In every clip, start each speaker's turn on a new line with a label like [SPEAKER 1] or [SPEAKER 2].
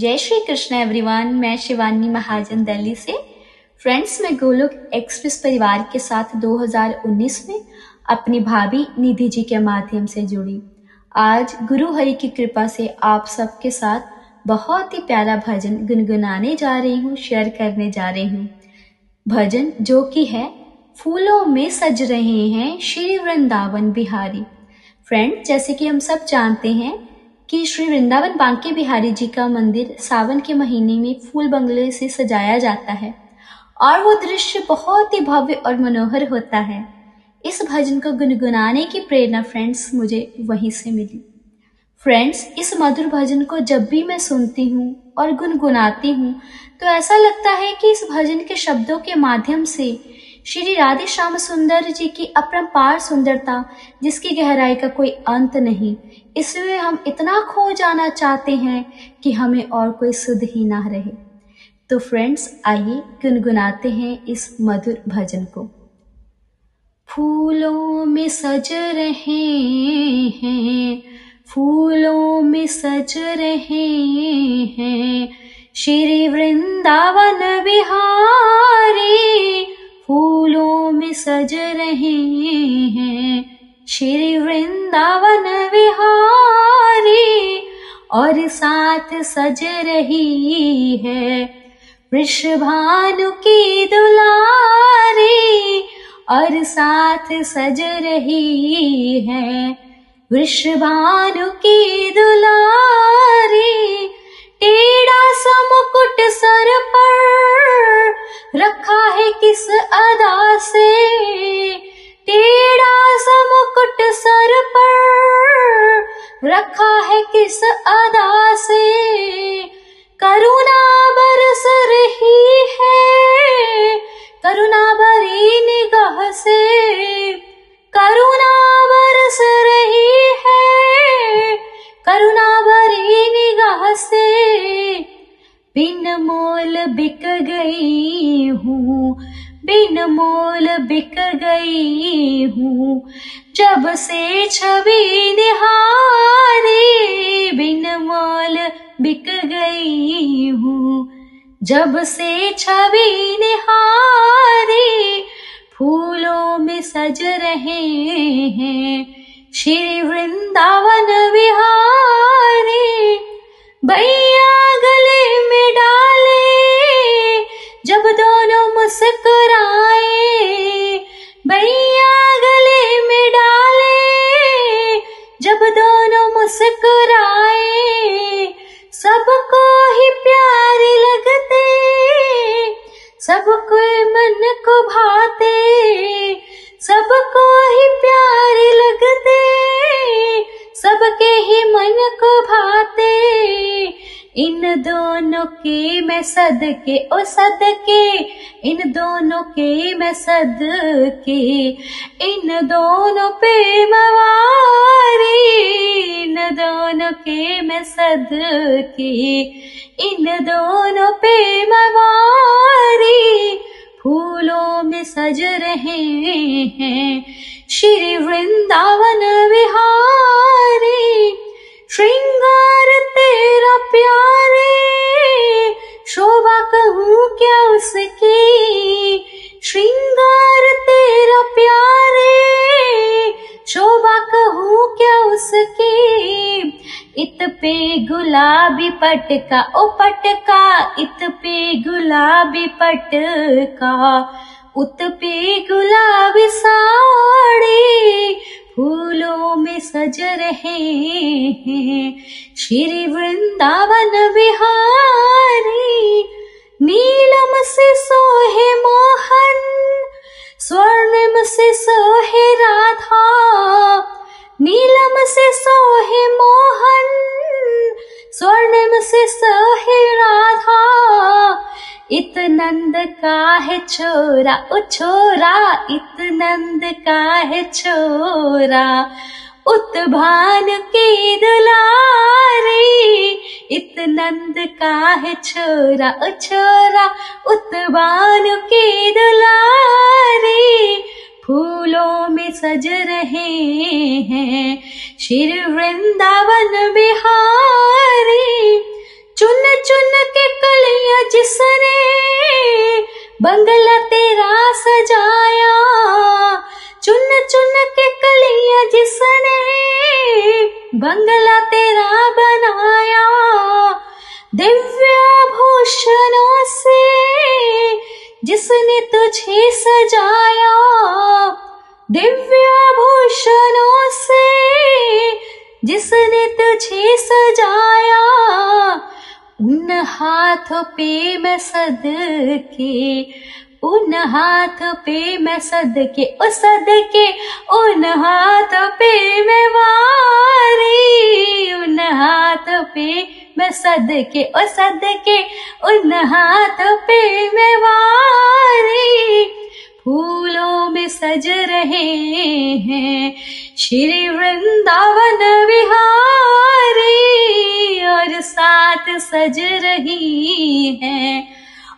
[SPEAKER 1] जय श्री कृष्ण एवरीवन मैं शिवानी महाजन दिल्ली से। फ्रेंड्स मैं गोलोक एक्सप्रेस परिवार के साथ 2019 में अपनी भाभी निधि जी के माध्यम से जुड़ी। आज गुरु हरि की कृपा से आप सबके साथ बहुत ही प्यारा भजन गुनगुनाने जा रही हूँ शेयर करने जा रही हूँ। भजन जो कि है, फूलों में सज रहे हैं श्री वृंदावन बिहारी। फ्रेंड जैसे कि हम सब जानते हैं कि श्री वृंदावन बांके बिहारी जी का मंदिर सावन के महीने में फूल बंगले से सजाया जाता है और वो दृश्य बहुत ही भव्य और मनोहर होता है। इस भजन को गुनगुनाने की प्रेरणा फ्रेंड्स मुझे वहीं से मिली। फ्रेंड्स, इस मधुर भजन को जब भी मैं सुनती हूँ और गुनगुनाती हूँ तो ऐसा लगता है कि इस भजन के शब्दों के माध्यम से श्री राधे श्याम सुंदर जी की अपरंपार सुंदरता, जिसकी गहराई का कोई अंत नहीं। इसलिए हम इतना खो जाना चाहते हैं कि हमें और कोई सुध ही ना रहे। तो फ्रेंड्स आइए गुनगुनाते हैं इस मधुर भजन को। फूलों में सज रहे हैं, फूलों में सज रहे हैं, श्री वृंदावन बिहारी फूलों में सज रहे हैं। श्री वृंदावन विहारी और साथ सज रही है। वृषभानु की दुलारी और साथ सज रही है। वृषभानु की दुलारी, टेढ़ा सा मुकुट सर पर रखा है किस अदा से? टेढ़ा सा मुकुट सर पर रखा है किस अदा से? करुणा बरस रही है, करुणा भरी निगाह से। करुणा बरस रही है, करुणा भरी निगाह से। मोल बिक गई हूँ बिन मोल बिक गई हूँ। जब से छवि निहारी बिन मोल बिक गई हूँ, जब से छवि निहारी फूलों में सज रहे हैं। श्री वृंदावन विहारी, भैया गले दोनों मुस्कुराए, भैया गले में डाले। जब दोनों मुस्कुराए, सबको ही प्यारे लगते, सबको मन को भाते, सबको ही प्यारे लगते, सबके ही मन को भाते। इन दोनों के मैं सदके, ओ सदके, इन दोनों के मैं सद के इन दोनों पे मवारी, इन दोनों के मैं सदके, इन दोनों पे मवारी, फूलों में सज रहे हैं, श्री वृंदावन विहारी गुलाबी पटका ओ पटका इत पे गुलाबी पटका उत पे गुलाबी साड़ी फूलों में सज रहे हैं। श्री वृंदावन बिहारी। है छोरा? ओ छोरा इत नंद का है छोरा? उत भान के दुलारे इत नंद का है छोरा? ओ छोरा, उत भान के दुलारे, फूलों में सज रहे हैं, शिर वृंदावन बिहारी। चुन चुन के कलिया जिसने बंगला तेरा सजाया। चुन चुन के कलिया जिसने बंगला तेरा बनाया। दिव्य भूषणों से जिसने तुझे सजाया। दिव्य भूषणों से जिसने तुझे सजाया। उन हाथों पे मैं सद के उन हाथ पे मैं सद के ओ सद के उन हाथ पे मैं वारी, उन हाथ पे मैं सद के ओ सद के उन हाथ पे मैं वारी। फूलों में सज रहे हैं। श्री वृंदावन विहारी और साथ सज रही है,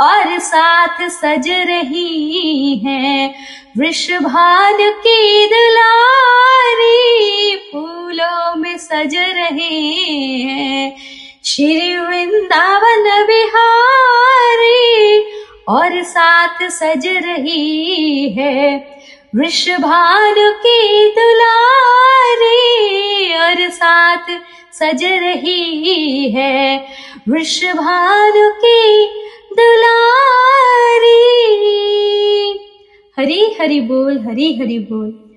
[SPEAKER 1] और साथ सज रही है। वृषभान की दुलारी फूलों में सज रहे हैं। श्री वृंदावन बिहारी और साथ सज रही है। वृषभान की दुलारी और साथ सज रही है। वृषभानु की दुलारी। हरी हरी बोल, हरी हरी बोल।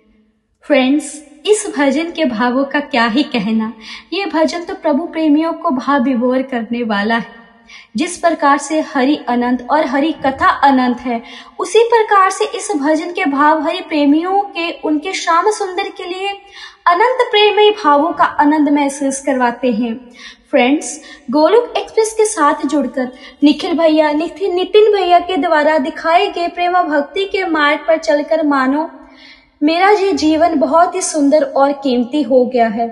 [SPEAKER 1] फ्रेंड्स इस भजन के भावों का क्या ही कहना। ये भजन तो प्रभु प्रेमियों को भाव विभोर करने वाला है। जिस प्रकार से हरि अनंत और हरि कथा अनंत है, उसी प्रकार से इस भजन के भाव हरि प्रेमियों के, उनके श्याम सुंदर के लिए अनंत प्रेमी भावों का आनंद महसूस करवाते हैं। फ्रेंड्स गोलोक एक्सप्रेस के साथ जुड़कर निखिल भैया नितिन भैया के द्वारा दिखाए गए प्रेम भक्ति के मार्ग पर चलकर मानो मेरा ये जीवन बहुत ही सुंदर और कीमती हो गया है,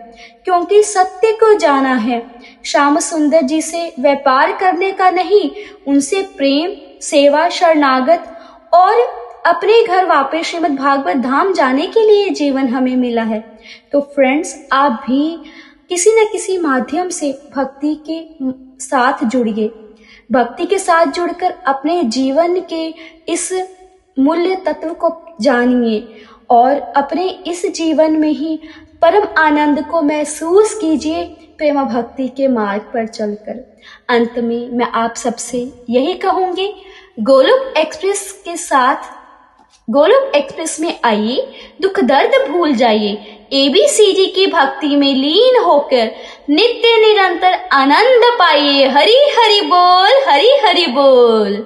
[SPEAKER 1] क्योंकि सत्य को जाना है। श्याम सुंदर जी से व्यापार करने का नहीं, उनसे प्रेम, सेवा, शरणागत और अपने घर वापस श्रीमद भागवत धाम जाने के लिए जीवन हमें मिला है। तो फ्रेंड्स आप भी किसी न किसी माध्यम से भक्ति के साथ जुड़िए। भक्ति के साथ जुड़कर अपने जीवन के इस मूल्य तत्व को जानिए और अपने इस जीवन में ही परम आनंद को महसूस कीजिए प्रेम भक्ति के मार्ग पर चलकर। अंत में मैं आप सबसे यही कहूँगी, गोलोक एक्सप्रेस के साथ, गोलोक एक्सप्रेस में आइए, दुख दर्द भूल जाइए एबीसीडी की भक्ति में लीन होकर नित्य निरंतर आनंद पाइए। हरी हरि बोल, हरी हरि बोल।